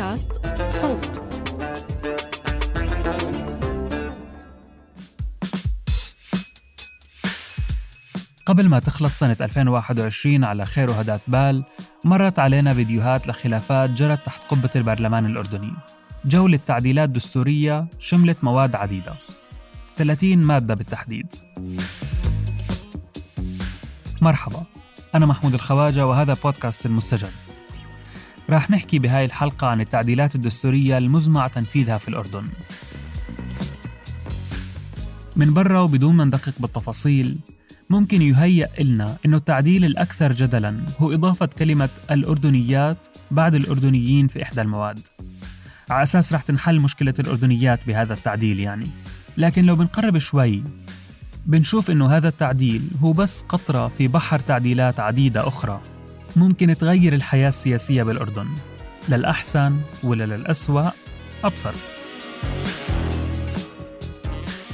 بودكاست صوت. قبل ما تخلص سنة 2021 على خير وهدات بال مرت علينا فيديوهات لخلافات جرت تحت قبة البرلمان الأردني. جولة تعديلات دستورية شملت مواد عديدة. 30 مادة بالتحديد. مرحبا. أنا محمود الخواجة وهذا بودكاست المستجد. راح نحكي بهاي الحلقة عن التعديلات الدستورية المزمع تنفيذها في الأردن. من برا وبدون ما ندقق بالتفاصيل ممكن يهيأ إلنا إنه التعديل الأكثر جدلاً هو إضافة كلمة الأردنيات بعد الأردنيين في إحدى المواد. على أساس رح تنحل مشكلة الأردنيات بهذا التعديل يعني. لكن لو بنقرب شوي بنشوف إنه هذا التعديل هو بس قطرة في بحر تعديلات عديدة أخرى. ممكن تغير الحياة السياسية بالأردن للأحسن ولا للأسوأ أبصر.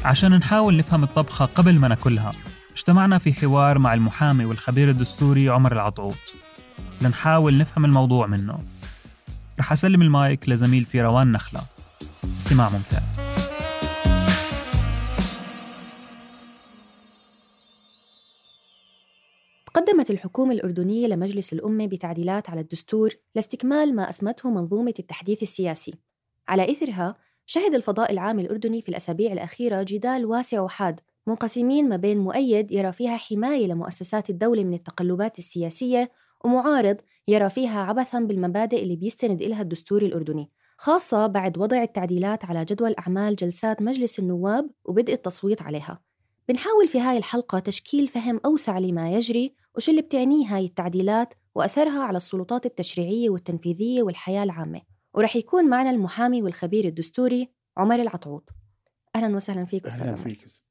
عشان نحاول نفهم الطبخة قبل ما ناكلها اجتمعنا في حوار مع المحامي والخبير الدستوري عمر العطعوط. لنحاول نفهم الموضوع منه. رح أسلم المايك لزميلتي روان نخلة. استماع ممتع قدمت الحكومة الأردنية لمجلس الأمة بتعديلات على الدستور لاستكمال ما أسمته منظومة التحديث السياسي. على إثرها شهد الفضاء العام الأردني في الأسابيع الأخيرة جدال واسع وحاد منقسمين ما بين مؤيد يرى فيها حماية لمؤسسات الدولة من التقلبات السياسية ومعارض يرى فيها عبثا بالمبادئ اللي بيستند إلها الدستور الأردني خاصة بعد وضع التعديلات على جدول أعمال جلسات مجلس النواب وبدء التصويت عليها بنحاول في هاي الحلقة تشكيل فهم أوسع لما يجري وش اللي بتعنيه هاي التعديلات وأثرها على السلطات التشريعية والتنفيذية والحياة العامة. ورح يكون معنا المحامي والخبير الدستوري عمر العطعوط. أهلا وسهلا فيك أستاذ عمر. فيك ستي.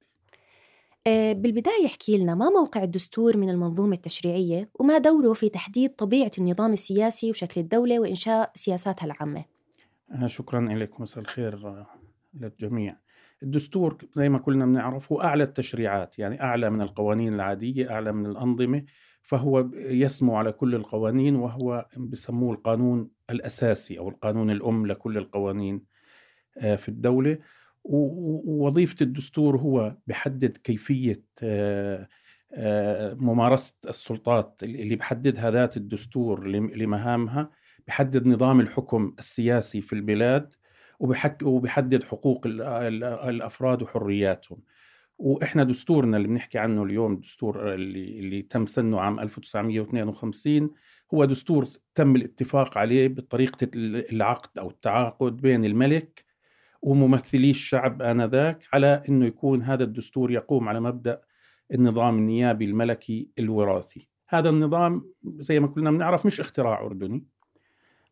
آه، بالبداية احكي لنا ما موقع الدستور من المنظومة التشريعية وما دوره في تحديد طبيعة النظام السياسي وشكل الدولة وإنشاء سياساتها العامة؟ آه، شكرا لك مساء الخير للجميع. الدستور زي ما كلنا بنعرف هو أعلى التشريعات يعني أعلى من القوانين العادية أعلى من الأنظمة فهو يسمو على كل القوانين وهو بسموه القانون الأساسي أو القانون الأم لكل القوانين آه، في الدولة. ووظيفة الدستور هو بحدد كيفية آه، آه، ممارسة السلطات اللي بحددها ذات الدستور لم- لمهامها بحدد نظام الحكم السياسي في البلاد وبحك وبحدد حقوق ال- ال- الأفراد وحرياتهم. وإحنا دستورنا اللي بنحكي عنه اليوم الدستور اللي اللي تم سنه عام 1952 هو دستور تم الاتفاق عليه بطريقة العقد أو التعاقد بين الملك وممثلي الشعب آنذاك على إنه يكون هذا الدستور يقوم على مبدأ النظام النيابي الملكي الوراثي. هذا النظام زي ما كلنا بنعرف مش اختراع أردني.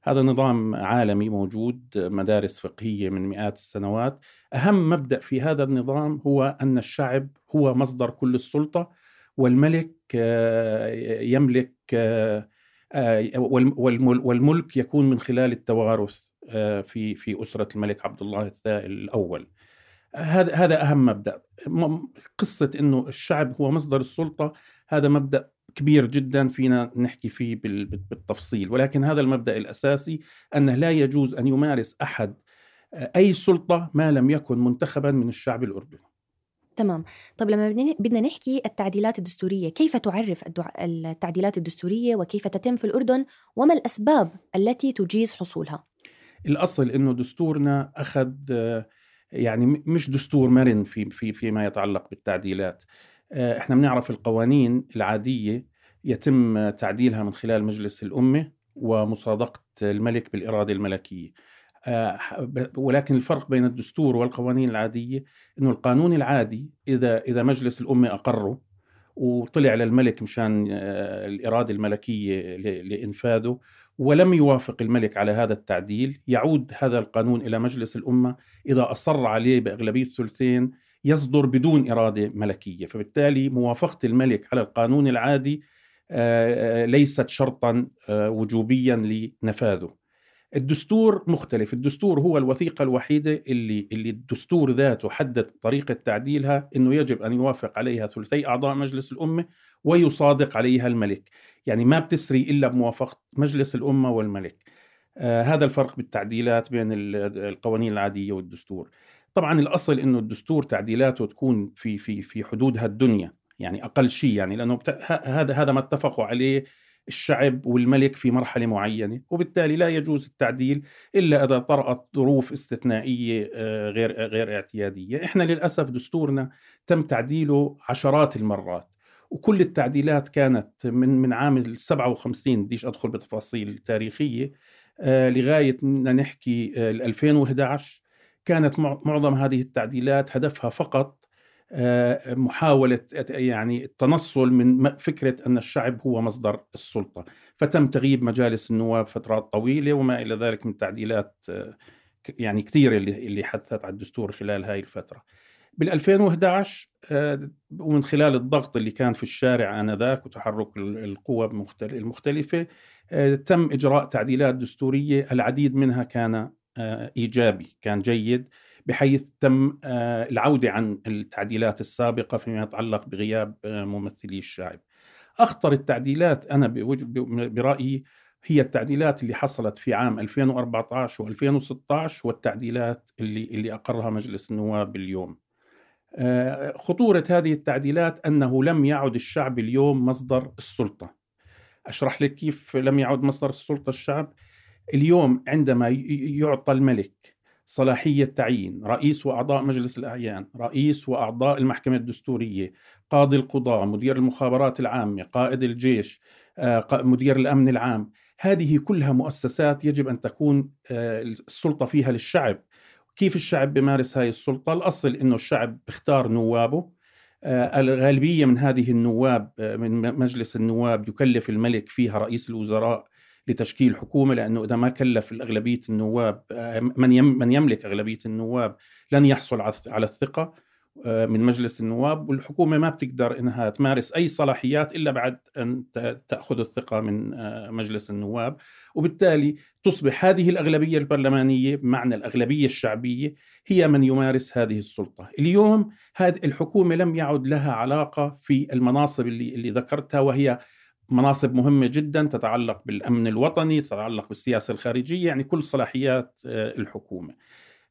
هذا نظام عالمي موجود مدارس فقهية من مئات السنوات. أهم مبدأ في هذا النظام هو أن الشعب هو مصدر كل السلطة والملك آه، يملك آه، آه، والم- والمل- والملك يكون من خلال التوارث في في أسرة الملك عبد الله الأول. هذا هذا أهم مبدأ. قصة إنه الشعب هو مصدر السلطة هذا مبدأ كبير جدا فينا نحكي فيه بال- بالتفصيل. ولكن هذا المبدأ الأساسي أنه لا يجوز أن يمارس أحد أي سلطة ما لم يكن منتخبا من الشعب الأردني. تمام. طب لما بدنا- نحكي التعديلات الدستورية كيف تعرف التعديلات الدستورية وكيف تتم في الأردن؟ وما الأسباب التي تجيز حصولها؟ الأصل إنه دستورنا أخذ آه، يعني مش دستور مرن في في فيما يتعلق بالتعديلات. آه، إحنا بنعرف القوانين العادية يتم آه، تعديلها من خلال مجلس الأمة ومصادقة الملك بالإرادة الملكية. آه، ولكن الفرق بين الدستور والقوانين العادية إنه القانون العادي إذا إذا مجلس الأمة أقره وطلع للملك مشان آه، الإرادة الملكية لإنفاذه ولم يوافق الملك على هذا التعديل يعود هذا القانون إلى مجلس الأمة. إذا أصر عليه بأغلبية ثلثين يصدر بدون إرادة ملكية. فبالتالي موافقة الملك على القانون العادي آه، آه، ليست شرطا آه، وجوبيا لنفاذه. الدستور مختلف. الدستور هو الوثيقة الوحيدة اللي, اللي الدستور ذاته حدد طريقة تعديلها أنه يجب أن يوافق عليها ثلثي أعضاء مجلس الأمة ويصادق عليها الملك. يعني ما بتسري إلا بموافقة مجلس الأمة والملك. آه هذا الفرق بالتعديلات بين ال- القوانين العادية والدستور. طبعا الأصل أنه الدستور تعديلاته تكون في في في حدودها الدنيا يعني أقل شيء يعني لأنه بت... هذا هذا ما اتفقوا عليه الشعب والملك في مرحلة معينة وبالتالي لا يجوز التعديل إلا إذا طرأت ظروف استثنائية آه، غير غير اعتيادية. إحنا للأسف دستورنا تم تعديله عشرات المرات وكل التعديلات كانت من من عام ال 57 بديش أدخل بتفاصيل تاريخية آه، لغاية نحكي آه، ال 2011 كانت مع- معظم هذه التعديلات هدفها فقط آه، محاولة يعني التنصل من فكرة أن الشعب هو مصدر السلطة. فتم تغييب مجالس النواب فترات طويلة وما إلى ذلك من تعديلات آه، يعني كثيرة اللي حدثت على الدستور خلال هاي الفترة. بال 2011 آه، ومن خلال الضغط اللي كان في الشارع آنذاك وتحرك ال- القوى المختل- المختلفة تم إجراء تعديلات دستورية. العديد منها كان آه، إيجابي كان جيد بحيث تم آه، العودة عن التعديلات السابقة فيما يتعلق بغياب آه، ممثلي الشعب أخطر التعديلات أنا بوج- ب- برأيي هي التعديلات اللي حصلت في عام 2014 و2016 والتعديلات اللي اللي أقرها مجلس النواب اليوم. خطورة هذه التعديلات أنه لم يعد الشعب اليوم مصدر السلطة. أشرح لك كيف لم يعد مصدر السلطة الشعب؟ اليوم عندما يعطى الملك صلاحية تعيين رئيس وأعضاء مجلس الأعيان رئيس وأعضاء المحكمة الدستورية قاضي القضاء مدير المخابرات العامة قائد الجيش آه، مدير الأمن العام هذه كلها مؤسسات يجب أن تكون آه، السلطة فيها للشعب. كيف الشعب بيمارس هاي السلطة؟ الأصل أنه الشعب بيختار نوابه. آه، الغالبية من هذه النواب من مجلس النواب يكلف الملك فيها رئيس الوزراء لتشكيل حكومة لأنه إذا ما كلف الأغلبية النواب آه، من من يملك أغلبية النواب لن يحصل على الث- على الثقة آه، من مجلس النواب والحكومة ما بتقدر إنها تمارس أي صلاحيات إلا بعد أن ت- تأخذ الثقة من آه، مجلس النواب. وبالتالي تصبح هذه الأغلبية البرلمانية بمعنى الأغلبية الشعبية هي من يمارس هذه السلطة. اليوم هذه الحكومة لم يعد لها علاقة في المناصب اللي, اللي ذكرتها وهي مناصب مهمة جدا تتعلق بالأمن الوطني تتعلق بالسياسة الخارجية يعني كل صلاحيات آه، الحكومة.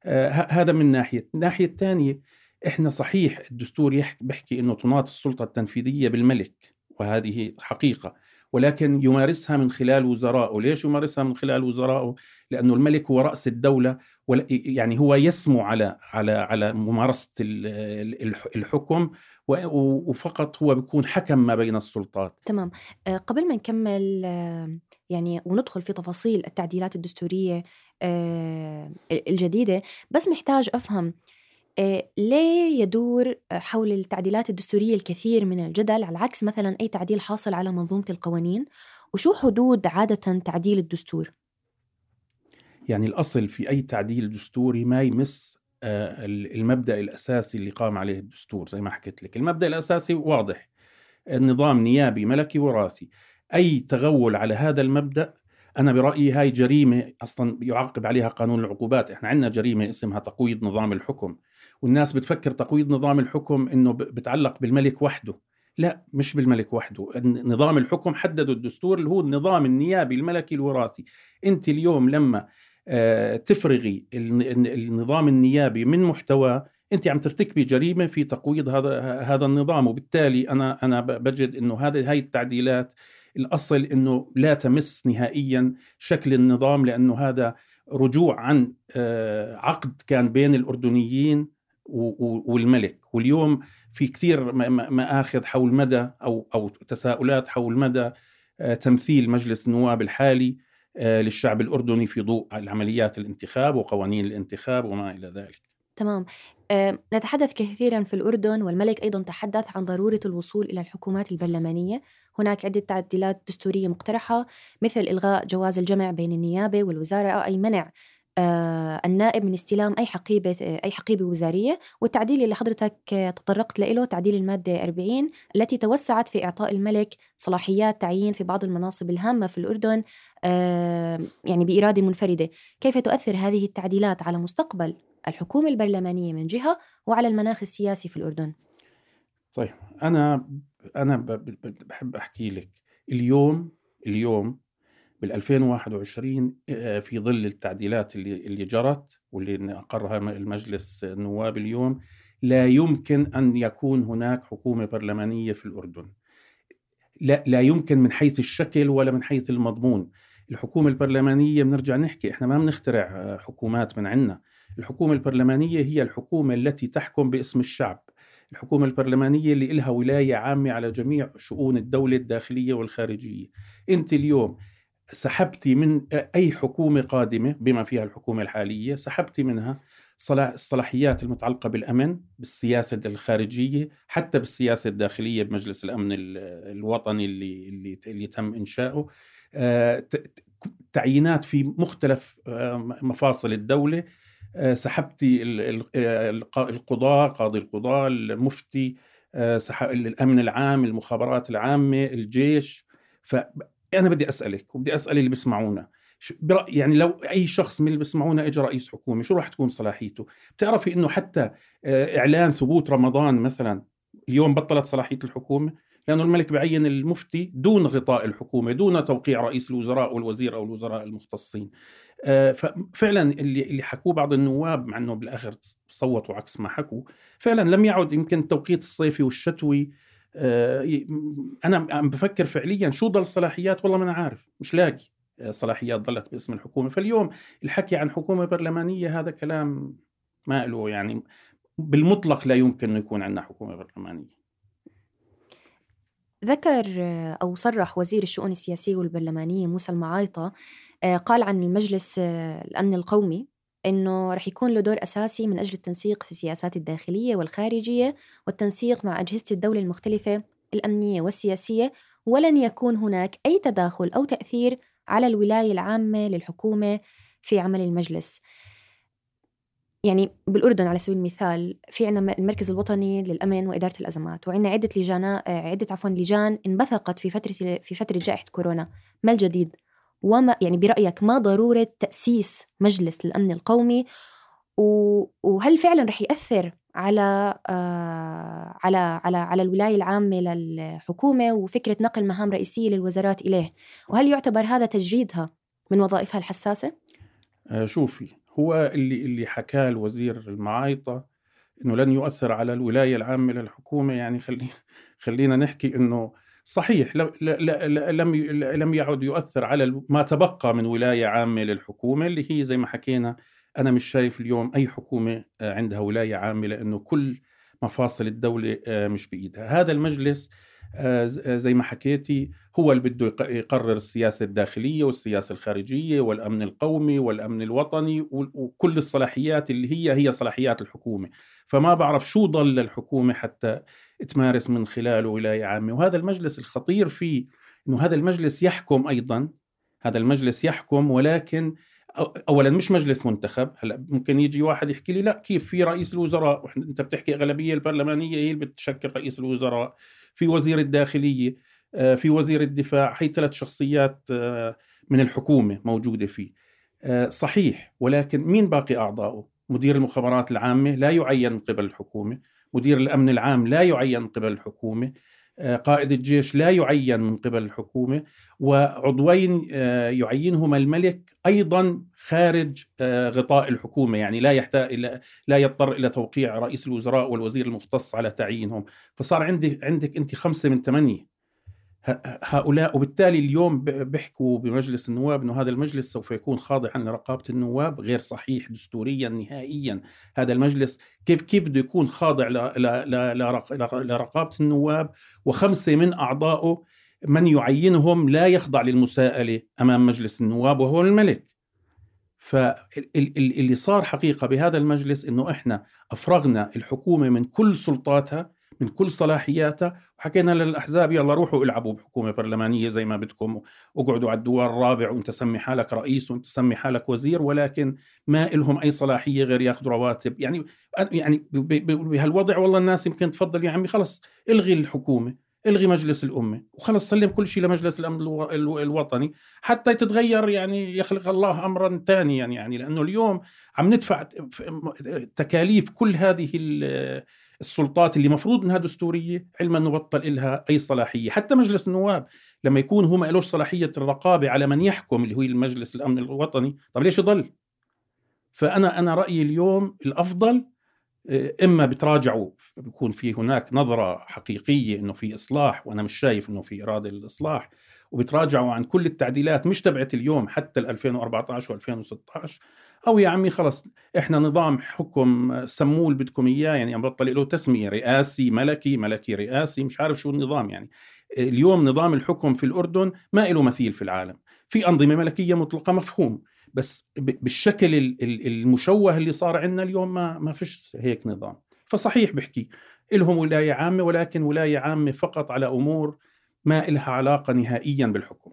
آه، هذا من ناحية. الناحية الثانية إحنا صحيح الدستور يحكي بيحكي أنه تناط السلطة التنفيذية بالملك وهذه حقيقة. ولكن يمارسها من خلال وزرائه. ليش يمارسها من خلال وزرائه؟ لأنه الملك هو رأس الدولة يعني هو يسمو على على على ممارسة ال- ال- الحكم وفقط هو بيكون حكم ما بين السلطات. تمام. آه، قبل ما نكمل آه، يعني وندخل في تفاصيل التعديلات الدستورية آه، الجديدة بس محتاج أفهم ليه يدور حول التعديلات الدستورية الكثير من الجدل على عكس مثلا أي تعديل حاصل على منظومة القوانين. وشو حدود عادة تعديل الدستور؟ يعني الأصل في أي تعديل دستوري ما يمس آه، المبدأ الأساسي اللي قام عليه الدستور زي ما حكيت لك. المبدأ الأساسي واضح. النظام نيابي ملكي وراثي. أي تغول على هذا المبدأ أنا برأيي هاي جريمة أصلا يعاقب عليها قانون العقوبات. إحنا عندنا جريمة اسمها تقويض نظام الحكم. والناس بتفكر تقويض نظام الحكم إنه ب- بتعلق بالملك وحده. لا مش بالملك وحده. نظام الحكم حدده الدستور اللي هو النظام النيابي الملكي الوراثي. أنت اليوم لما آه، تفرغي الن- النظام النيابي من محتواه أنت عم ترتكبي جريمة في تقويض هذا هذا النظام. وبالتالي أنا أنا بجد إنه هذه هاي التعديلات الأصل إنه لا تمس نهائيا شكل النظام لأنه هذا رجوع عن آه، عقد كان بين الأردنيين والملك. واليوم في كثير مآخذ حول مدى أو أو تساؤلات حول مدى آه، تمثيل مجلس النواب الحالي آه، للشعب الأردني في ضوء العمليات الانتخاب وقوانين الانتخاب وما إلى ذلك. تمام. أه نتحدث كثيرا في الأردن والملك أيضا تحدث عن ضرورة الوصول إلى الحكومات البرلمانية. هناك عدة تعديلات دستورية مقترحة مثل إلغاء جواز الجمع بين النيابة والوزارة أو أي منع آه النائب من استلام أي حقيبة أي حقيبة وزارية والتعديل اللي حضرتك تطرقت له تعديل المادة 40 التي توسعت في إعطاء الملك صلاحيات تعيين في بعض المناصب الهامة في الأردن آه يعني بإرادة منفردة. كيف تؤثر هذه التعديلات على مستقبل الحكومة البرلمانية من جهة وعلى المناخ السياسي في الأردن؟ طيب أنا أنا بحب أحكي لك. اليوم اليوم بال 2021 آه، في ظل التعديلات اللي اللي جرت واللي أقرها المجلس النواب اليوم لا يمكن أن يكون هناك حكومة برلمانية في الأردن. لا لا يمكن من حيث الشكل ولا من حيث المضمون. الحكومة البرلمانية بنرجع نحكي إحنا ما بنخترع آه، حكومات من عندنا. الحكومة البرلمانية هي الحكومة التي تحكم باسم الشعب. الحكومة البرلمانية اللي إلها ولاية عامة على جميع شؤون الدولة الداخلية والخارجية أنت اليوم سحبتي من أي حكومة قادمة بما فيها الحكومة الحالية سحبتي منها الصلاحيات المتعلقة بالأمن بالسياسة الخارجية حتى بالسياسة الداخلية بمجلس الأمن الوطني اللي, اللي, اللي تم إنشاؤه. آه، تعيينات في مختلف آه، مفاصل الدولة. آه، سحبتي القضاء قاضي القضاء المفتي الأمن العام المخابرات العامة الجيش. أنا بدي أسألك وبدي أسأل اللي بيسمعونا. يعني لو أي شخص من اللي بيسمعونا اجى رئيس حكومة شو راح تكون صلاحيته؟ بتعرفي إنه حتى آه، إعلان ثبوت رمضان مثلا اليوم بطلت صلاحية الحكومة؟ لأنه الملك بعين المفتي دون غطاء الحكومة دون توقيع رئيس الوزراء والوزير أو الوزراء المختصين. آه، ففعلا اللي اللي حكوه بعض النواب مع إنه بالآخر صوتوا عكس ما حكوا فعلا لم يعد يمكن التوقيت الصيفي والشتوي أنا عم بفكر فعليا شو ضل صلاحيات؟ والله ما أنا عارف مش لاقي. آه، صلاحيات ضلت باسم الحكومة. فاليوم الحكي عن حكومة برلمانية هذا كلام ما له يعني بالمطلق لا يمكن إنه يكون عندنا حكومة برلمانية. ذكر أو صرح وزير الشؤون السياسية والبرلمانية موسى المعايطة آه، قال عن المجلس الأمن القومي إنه رح يكون له دور أساسي من أجل التنسيق في السياسات الداخلية والخارجية والتنسيق مع أجهزة الدولة المختلفة الأمنية والسياسية ولن يكون هناك أي تداخل أو تأثير على الولاية العامة للحكومة في عمل المجلس. يعني بالأردن على سبيل المثال في عندنا المركز الوطني للأمن وإدارة الأزمات وعندنا عدة لجان عدة عفوا لجان انبثقت في فترة في فترة جائحة كورونا ما الجديد وما يعني برأيك ما ضرورة تأسيس مجلس الأمن القومي؟ وهل فعلا رح يأثر على آه على على على الولاية العامة للحكومة وفكرة نقل مهام رئيسية للوزارات إليه؟ وهل يعتبر هذا تجريدها من وظائفها الحساسة؟ آه شوفي هو اللي اللي حكاه الوزير المعايطة إنه لن يؤثر على الولاية العامة للحكومة يعني خلي خلينا نحكي إنه صحيح لم لم يعد يؤثر على ما تبقى من ولاية عامة للحكومة اللي هي زي ما حكينا أنا مش شايف اليوم أي حكومة آه، عندها ولاية عامة لأنه كل مفاصل الدولة آه، مش بإيدها. هذا المجلس آه، زي ما حكيتي هو اللي بده يقرر السياسة الداخلية والسياسة الخارجية والأمن القومي والأمن الوطني وكل الصلاحيات اللي هي هي صلاحيات الحكومة. فما بعرف شو ضل للحكومة حتى تمارس من خلاله ولاية عامة. وهذا المجلس الخطير فيه أنه هذا المجلس يحكم أيضا هذا المجلس يحكم ولكن اولا مش مجلس منتخب. هلأ ممكن يجي واحد يحكي لي لا كيف في رئيس الوزراء؟ أنت بتحكي أغلبية البرلمانية هي اللي بتشكل رئيس الوزراء؟ في وزير الداخلية آه، في وزير الدفاع هي ثلاث شخصيات آه، من الحكومة موجودة فيه. آه، صحيح ولكن مين باقي اعضائه مدير المخابرات العامة لا يعين من قبل الحكومة. مدير الأمن العام لا يعين من قبل الحكومة آه، قائد الجيش لا يعين من قبل الحكومة وعضوين آه، يعينهما الملك أيضا خارج آه، غطاء الحكومة يعني لا يحتاج إلى لا يضطر إلى توقيع رئيس الوزراء والوزير المختص على تعيينهم. فصار عندك عندك أنت خمسة من ثمانية. هؤلاء وبالتالي اليوم بيحكوا بمجلس النواب إنه هذا المجلس سوف يكون خاضعا لرقابه النواب غير صحيح دستوريا نهائيا. هذا المجلس كيف كيف بده يكون خاضع لرقابة النواب؟ وخمسة من أعضائه من يعينهم لا يخضع للمساءلة أمام مجلس النواب وهو الملك. فاللي صار حقيقة بهذا المجلس إنه إحنا أفرغنا الحكومة من كل سلطاتها من كل صلاحياتها وحكينا للأحزاب يلا روحوا العبوا بحكومة برلمانية زي ما بدكم. واقعدوا على الدوار الرابع وانت سمي حالك رئيس وانت سمي حالك وزير ولكن ما لهم أي صلاحية غير ياخذوا رواتب. يعني يعني بهالوضع والله الناس يمكن تفضل يا عمي خلص إلغي الحكومة إلغي مجلس الأمة وخلص سلم كل شيء لمجلس الأمن الوطني. حتى تتغير يعني يخلق الله امرا ثانيا يعني لأنه اليوم عم ندفع تكاليف كل هذه السلطات اللي مفروض إنها دستورية علما انه بطل لها أي صلاحية. حتى مجلس النواب لما يكون هو ما لهش صلاحية الرقابة على من يحكم اللي هو المجلس الأمن الوطني طب ليش يضل؟ فأنا أنا رأيي اليوم الأفضل آه، إما بتراجعوا بيكون في هناك نظرة حقيقية إنه في إصلاح وأنا مش شايف إنه في إرادة للإصلاح وبتراجعوا عن كل التعديلات مش تبعت اليوم حتى 2014 و2016 أو يا عمي خلص إحنا نظام حكم سموه اللي بدكم إياه يعني عم بطل له تسمية رئاسي ملكي ملكي رئاسي مش عارف شو النظام يعني. اليوم نظام الحكم في الأردن ما له مثيل في العالم. في أنظمة ملكية مطلقة مفهوم بس بالشكل المشوه اللي صار عندنا اليوم ما ما فيش هيك نظام. فصحيح بحكي لهم ولاية عامة ولكن ولاية عامة فقط على أمور ما لها علاقة نهائيا بالحكم.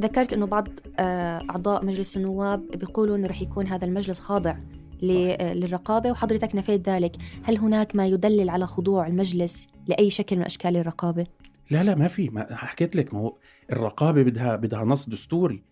ذكرت إنه بعض آه، أعضاء مجلس النواب بيقولوا إنه رح يكون هذا المجلس خاضع آه، للرقابة وحضرتك نفيت ذلك. هل هناك ما يدلل على خضوع المجلس لأي شكل من أشكال الرقابة؟ لا لا ما في. ما حكيت لك ما هو الرقابة بدها بدها نص دستوري.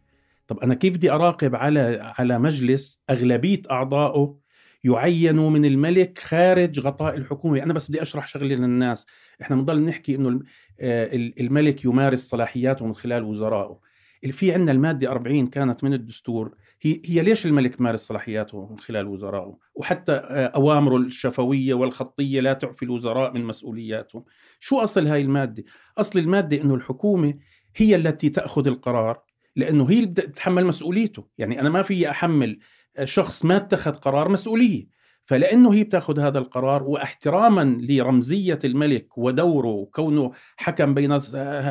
طب أنا كيف بدي أراقب على على مجلس أغلبية أعضائه يعينوا من الملك خارج غطاء الحكومة؟ أنا بس بدي أشرح شغلة للناس. إحنا بنضل نحكي إنه آه، الملك يمارس صلاحياته من خلال وزرائه. في عندنا المادة 40 كانت من الدستور. هي هي ليش الملك مارس صلاحياته من خلال وزرائه وحتى آه، أوامره الشفوية والخطية لا تعفي الوزراء من مسؤولياتهم. شو أصل هاي المادة؟ أصل المادة أنه الحكومة هي التي تأخذ القرار لأنه هي اللي بتتحمل مسؤوليته. يعني أنا ما في أحمل آه، شخص ما اتخذ قرار مسؤولية. فلأنه هي بتاخذ هذا القرار واحتراما لرمزية الملك ودوره وكونه حكم بين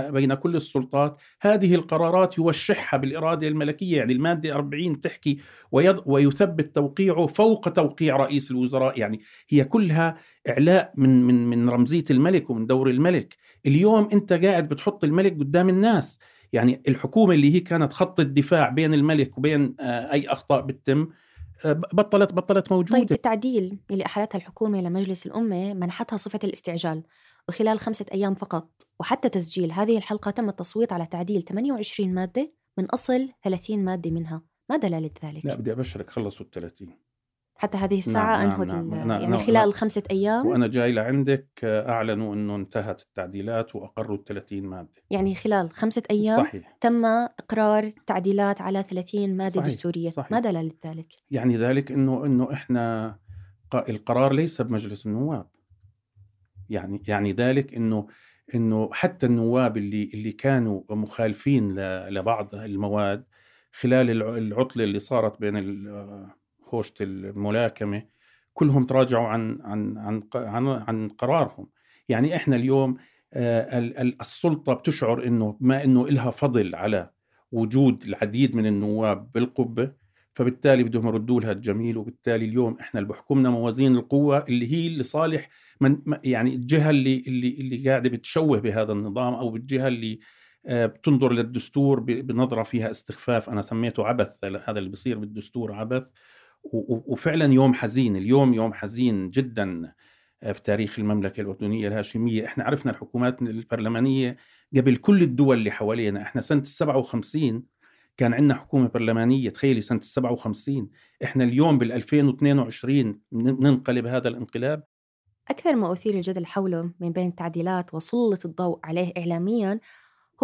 بين كل السلطات هذه القرارات يوشحها بالإرادة الملكية. يعني المادة 40 تحكي ويض ويثبت توقيعه فوق توقيع رئيس الوزراء. يعني هي كلها إعلاء من من من رمزية الملك ومن دور الملك. اليوم أنت قاعد بتحط الملك قدام الناس. يعني الحكومة اللي هي كانت خط الدفاع بين الملك وبين آه، أي أخطاء بتتم بطلت بطلت موجودة. طيب التعديل اللي احالتها الحكومة لمجلس الأمة منحتها صفة الاستعجال وخلال خمسة أيام فقط وحتى تسجيل. هذه الحلقة تم التصويت على تعديل 28 مادة من أصل 30 مادة منها. ما دلالة ذلك؟ لا بدي أبشرك خلصوا ال 30 حتى هذه الساعة نعم أنهت نعم نعم يعني خلال نعم خمسة أيام وأنا جاي لعندك آه، أعلنوا أنه انتهت التعديلات وأقروا ال 30 مادة يعني خلال خمسة أيام صحيح. تم إقرار تعديلات على 30 مادة صحيح. دستورية صحيح. ما دلالة ذلك؟ يعني ذلك أنه أنه إحنا القرار ليس بمجلس النواب يعني يعني ذلك أنه إنه حتى النواب اللي اللي كانوا مخالفين لبعض المواد خلال العطلة اللي صارت بين هوشة الملاكمة كلهم تراجعوا عن عن عن عن, عن قرارهم. يعني إحنا اليوم آه، السلطة بتشعر إنه ما إنه إلها فضل على وجود العديد من النواب بالقبة فبالتالي بدهم يردوا لها الجميل وبالتالي اليوم إحنا اللي بحكمنا موازين القوة اللي هي لصالح من يعني الجهة اللي اللي اللي قاعدة بتشوه بهذا النظام أو الجهة اللي آه، بتنظر للدستور بنظرة فيها استخفاف أنا سميته عبث هذا اللي بصير بالدستور عبث. وفعلا يوم حزين اليوم يوم حزين جدا آه، في تاريخ المملكة الأردنية الهاشمية. إحنا عرفنا الحكومات البرلمانية قبل كل الدول اللي حوالينا. إحنا سنة السبعة وخمسين كان عندنا حكومة برلمانية تخيلي سنة السبعة وخمسين. إحنا اليوم بال 2022 ننقلب هذا الانقلاب. أكثر ما أثير الجدل حوله من بين التعديلات وسلط الضوء عليه إعلاميا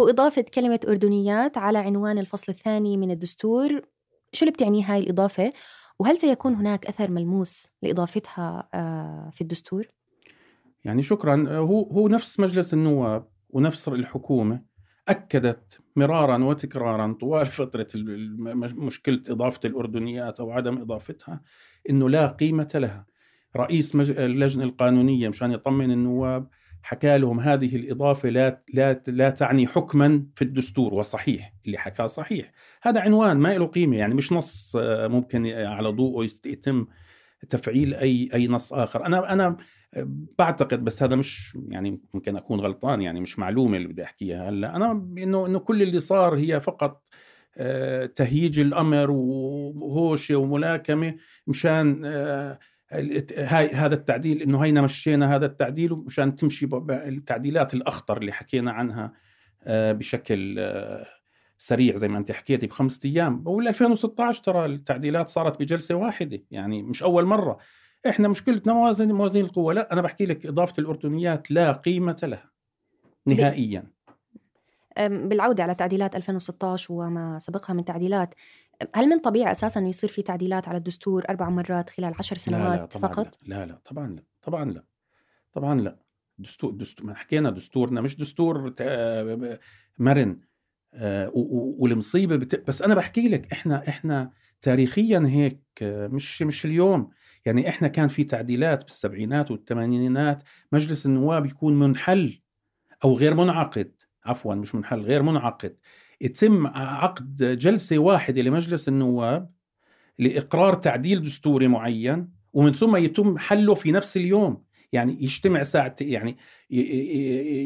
هو إضافة كلمة أردنيات على عنوان الفصل الثاني من الدستور. شو اللي بتعني هاي الإضافة؟ وهل سيكون هناك أثر ملموس لإضافتها آه، في الدستور؟ يعني شكرا هو هو نفس مجلس النواب ونفس الحكومة أكدت مرارا وتكرارا طوال فترة مشكلة إضافة الأردنيات أو عدم إضافتها أنه لا قيمة لها رئيس اللجنة القانونية مشان يطمن النواب حكى لهم هذه الإضافة لا, لا, لا تعني حكما في الدستور وصحيح اللي حكاه صحيح. هذا عنوان ما له قيمة يعني مش نص آه، ممكن على ضوءه يتم تفعيل أي أي نص آخر. أنا أنا بعتقد بس هذا مش يعني ممكن أكون غلطان يعني مش معلومة اللي بدي أحكيها هلأ. أنا إنه إنه كل اللي صار هي فقط آه، تهييج الأمر وهوشة وملاكمة مشان آه، هاي هذا التعديل إنه هينا مشينا هذا التعديل مشان تمشي التعديلات الأخطر اللي حكينا عنها آه، بشكل آه، سريع زي ما أنت حكيتي بخمسة أيام. وال 2016 ترى التعديلات صارت بجلسة واحدة يعني مش أول مرة. إحنا مشكلتنا موازين موازين القوة. لا أنا بحكي لك إضافة الأردنيات لا قيمة لها نهائيا. بالعودة على تعديلات 2016 وما سبقها من تعديلات هل من طبيعي أساسا يصير في تعديلات على الدستور أربع مرات خلال عشر سنوات لا لا طبعاً فقط؟ لا. لا لا طبعا لا طبعا لا طبعا لا. دستور دستور ما حكينا دستورنا مش دستور مرن. آه، والمصيبة بت... بس أنا بحكي لك إحنا إحنا تاريخيا هيك مش مش اليوم. يعني إحنا كان في تعديلات بالسبعينات والثمانينات مجلس النواب يكون منحل أو غير منعقد. عفوا مش منحل غير منعقد. يتم عقد جلسة واحدة لمجلس النواب لإقرار تعديل دستوري معين ومن ثم يتم حله في نفس اليوم. يعني يجتمع ساعة يعني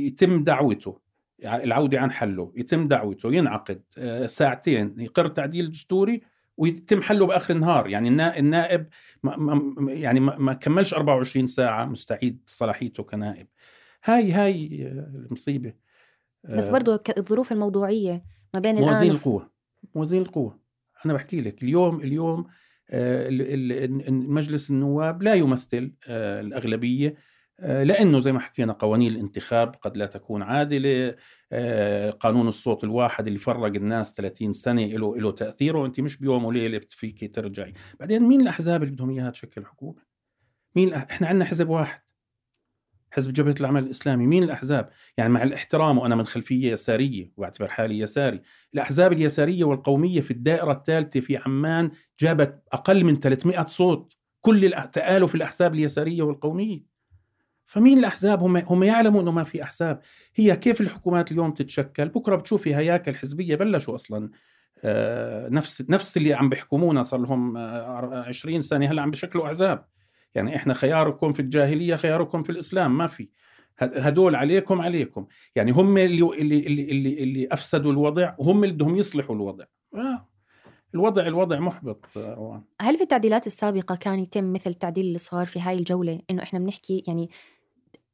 يتم دعوته العودة عن حله يتم دعوته ينعقد آه، ساعتين يقر تعديل دستوري ويتم حله بآخر النهار. يعني النائب ما يعني ما كملش 24 ساعة مستعيد صلاحيته كنائب. هاي هاي المصيبة. بس برضه الظروف الموضوعية ما بين موازين القوة موازين القوة. أنا بحكي لك اليوم اليوم آه، مجلس النواب لا يمثل آه، الأغلبية آه، لأنه زي ما حكينا قوانين الانتخاب قد لا تكون عادلة قانون الصوت الواحد اللي فرق الناس 30 سنة له له تأثيره. أنت مش بيوم وليلة فيك ترجعي. بعدين مين الأحزاب اللي بدهم إياها تشكل حكومة؟ مين إحنا عندنا حزب واحد. حزب جبهة العمل الإسلامي مين الأحزاب؟ يعني مع الاحترام وأنا من خلفية يسارية وأعتبر حالي يساري الأحزاب اليسارية والقومية في الدائرة الثالثة في عمان جابت أقل من 300 صوت كل تآلف الأحزاب اليسارية والقومية. فمين الأحزاب؟ هم هم يعلموا أنه ما في أحزاب. هي كيف الحكومات اليوم تتشكل؟ بكرة بتشوفي هياكل حزبية بلشوا أصلا آه، نفس نفس اللي عم بيحكمونا صار لهم آه، 20 سنة هلأ عم بشكلوا أحزاب. يعني إحنا خياركم في الجاهلية خياركم في الإسلام ما في. هدول عليكم عليكم. يعني هم اللي اللي اللي اللي, أفسدوا الوضع وهم اللي بدهم يصلحوا الوضع. آه. الوضع الوضع محبط روان هل في التعديلات السابقة كان يتم مثل التعديل اللي صار في هاي الجولة؟ إنه إحنا بنحكي يعني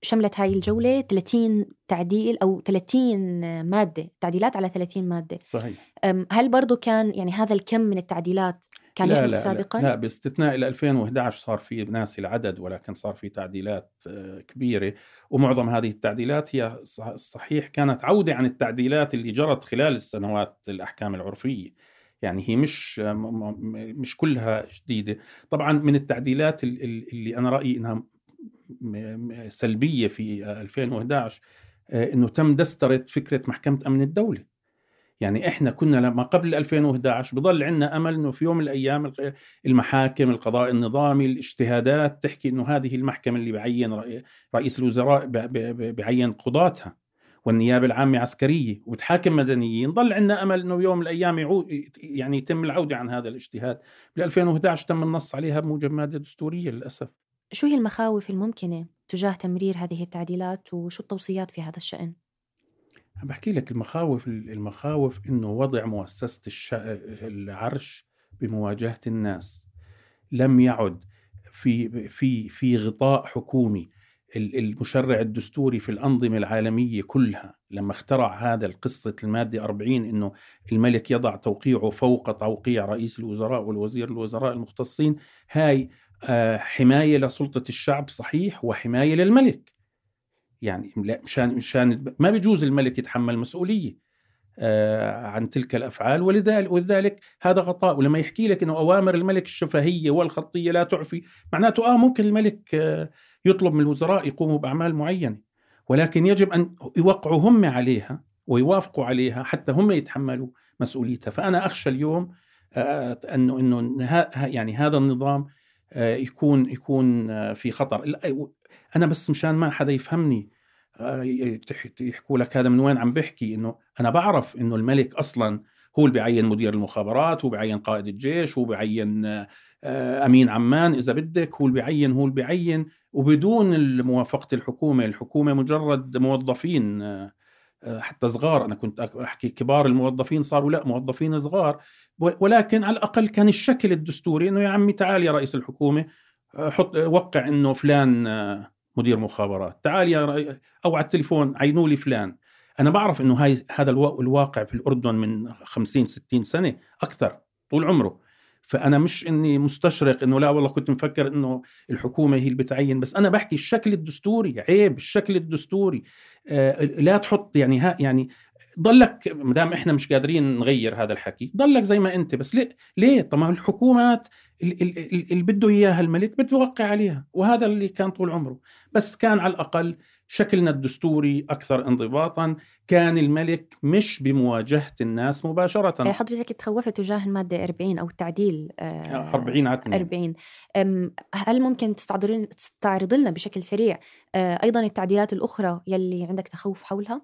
شملت هاي الجولة 30 تعديل أو 30 مادة تعديلات على 30 مادة. صحيح. هل برضو كان يعني هذا الكم من التعديلات كان لا يحدث لا, سابقا؟ لا لا باستثناء ال 2011 صار في ناسي العدد ولكن صار في تعديلات آه، كبيرة. ومعظم هذه التعديلات هي صحيح كانت عودة عن التعديلات اللي جرت خلال السنوات الأحكام العرفية. يعني هي مش م- مش كلها جديدة. طبعا من التعديلات ال- ال- اللي أنا رأيي إنها سلبية في 2011 آه، إنه تم دستره فكرة محكمة أمن الدولة. يعني إحنا كنا لما قبل 2011 بضل عندنا أمل إنه في يوم من الأيام المحاكم القضاء النظامي الاجتهادات تحكي إنه هذه المحكمة اللي بعين رئي- رئيس الوزراء بعين قضاتها والنيابة العامة عسكرية وتحاكم مدنيين. ضل عندنا أمل إنه يوم من الأيام يعود يعني يتم العودة عن هذا الاجتهاد. بال 2011 تم النص عليها بموجب مادة دستورية للأسف. شو هي المخاوف الممكنة تجاه تمرير هذه التعديلات وشو التوصيات في هذا الشأن؟ عم بحكي لك المخاوف المخاوف إنه وضع مؤسسة الش... العرش بمواجهة الناس لم يعد في في في غطاء حكومي ال- المشرع الدستوري في الأنظمة العالمية كلها لما اخترع هذا القصة المادة 40 إنه الملك يضع توقيعه فوق توقيع رئيس الوزراء والوزير الوزراء المختصين هاي حماية لسلطة الشعب صحيح وحماية للملك. يعني لا مشان مشان ما بيجوز الملك يتحمل مسؤولية آه، عن تلك الأفعال. ولذلك ولذلك هذا غطاء. ولما يحكي لك إنه أوامر الملك الشفهية والخطية لا تعفي معناته آه ممكن الملك آه، يطلب من الوزراء يقوموا بأعمال معينة. ولكن يجب أن يوقعوا هم عليها ويوافقوا عليها حتى هم يتحملوا مسؤوليتها. فأنا أخشى اليوم آه، إنه انه يعني هذا النظام آه، يكون يكون آه، في خطر. أنا بس مشان ما حدا يفهمني آه، يح- يحكوا لك هذا من وين عم بحكي إنه أنا بعرف إنه الملك أصلا هو اللي بيعين مدير المخابرات هو بيعين قائد الجيش هو بيعين آه، آه، أمين عمان إذا بدك هو اللي بيعين هو اللي بيعين وبدون موافقه الحكومة الحكومة مجرد موظفين آه، آه، حتى صغار. أنا كنت أحكي كبار الموظفين صاروا لا موظفين صغار. ولكن على الأقل كان الشكل الدستوري إنه يا عمي تعال يا رئيس الحكومة آه، حط وقع إنه فلان آه، مدير مخابرات. تعال يا أو على التليفون عينوا لي فلان. أنا بعرف إنه هاي هذا الوا- الواقع في الأردن من 50 60 سنة أكثر طول عمره. فأنا مش إني مستشرق إنه لا والله كنت مفكر إنه الحكومة هي اللي بتعين بس أنا بحكي الشكل الدستوري عيب الشكل الدستوري. آه، لا تحط يعني ها يعني ضلك ما دام إحنا مش قادرين نغير هذا الحكي ضلك زي ما أنت بس ليه؟ ليه؟ طب ما الحكومات ال- ال- ال- اللي بده إياها الملك بده يوقع عليها وهذا اللي كان طول عمره. بس كان على الأقل شكلنا الدستوري أكثر انضباطا كان الملك مش بمواجهة الناس مباشرة. حضرتك تخوفت تجاه المادة 40 أو التعديل آه، 40 عتمه 40 أم، هل ممكن تستعرض تستعرض لنا بشكل سريع آه، أيضا التعديلات الأخرى يلي عندك تخوف حولها؟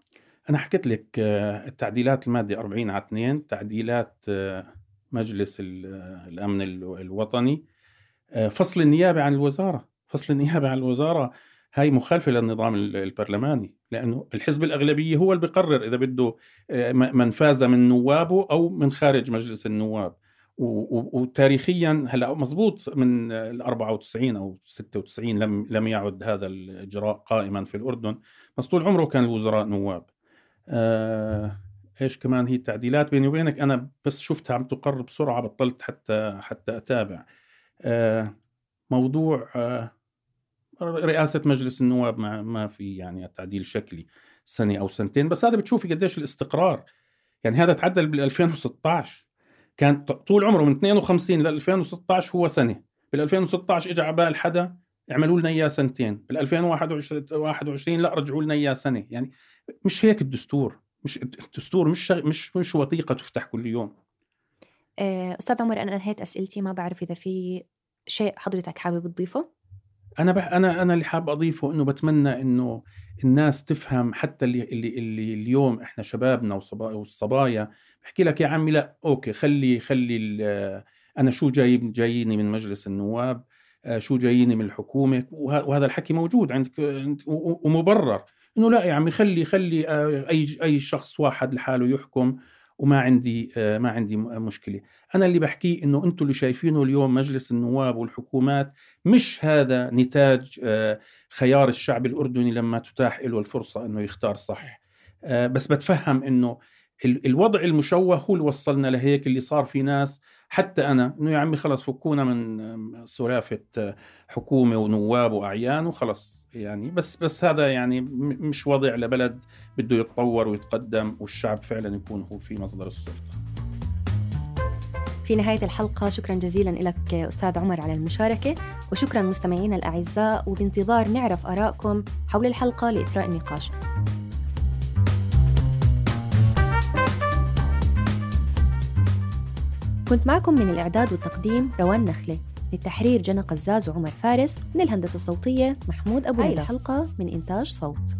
أنا حكيت لك آه، التعديلات المادة 40 على 2 تعديلات آه، مجلس آه، الأمن ال- الوطني فصل النيابة عن الوزارة. فصل النيابة عن الوزارة هاي مخالفة للنظام ال- البرلماني لأنه الحزب الأغلبية هو اللي بيقرر إذا بده من فاز من نوابه أو من خارج مجلس النواب. وتاريخيا هلأ مزبوط من ال 94 أو 96 لم لم يعد هذا الإجراء قائما في الأردن. بس طول عمره كان الوزراء نواب. آه، إيش كمان هي التعديلات بيني وبينك؟ أنا بس شفتها عم تقر بسرعة بطلت حتى حتى أتابع. آه، موضوع آه، رئاسة مجلس النواب ما ما في يعني تعديل شكلي سنة أو سنتين بس هذا بتشوفي قديش الاستقرار. يعني هذا تعدل بال 2016 كان طول عمره من 52 ل 2016 هو سنة. بال 2016 اجى على بال حدا اعملوا لنا إياه سنتين. بال 2021 21 لا رجعوا لنا إياه سنة. يعني مش هيك الدستور. مش الدستور مش شغ... مش مش وثيقة تفتح كل يوم. آه، أستاذ عمر أنا أنهيت أسئلتي ما بعرف إذا في شيء حضرتك حابب تضيفه؟ أنا بح أنا أنا اللي حاب أضيفه إنه بتمنى إنه الناس تفهم حتى اللي اللي, اللي اليوم إحنا شبابنا والصبايا. بحكي لك يا عمي لا أوكي خلي خلي أنا شو جايب جاييني من مجلس النواب. شو جاييني من الحكومة وهذا الحكي موجود عندك ومبرر. إنه لا يا عمي خلي خلي آه، أي أي شخص واحد لحاله يحكم وما عندي آه، ما عندي مشكلة. أنا اللي بحكيه إنه أنتم اللي شايفينه اليوم مجلس النواب والحكومات مش هذا نتاج خيار الشعب الأردني لما تتاح له الفرصة إنه يختار صح. بس بتفهم إنه الوضع المشوه هو اللي وصلنا لهيك اللي صار في ناس. حتى أنا إنه يا عمي خلص فكونا من سلافه حكومة ونواب وأعيان وخلص يعني. بس بس هذا يعني مش وضع لبلد بده يتطور ويتقدم والشعب فعلا يكون هو في مصدر السلطة. في نهاية الحلقة شكرا جزيلا لك أستاذ عمر على المشاركة وشكرا مستمعينا الأعزاء وبانتظار نعرف آرائكم حول الحلقة لإثراء النقاش. كنت معكم من الإعداد والتقديم روان نخلة للتحرير جنى قزاز وعمر فارس من الهندسة الصوتية محمود أبو هاي الحلقة من إنتاج صوت.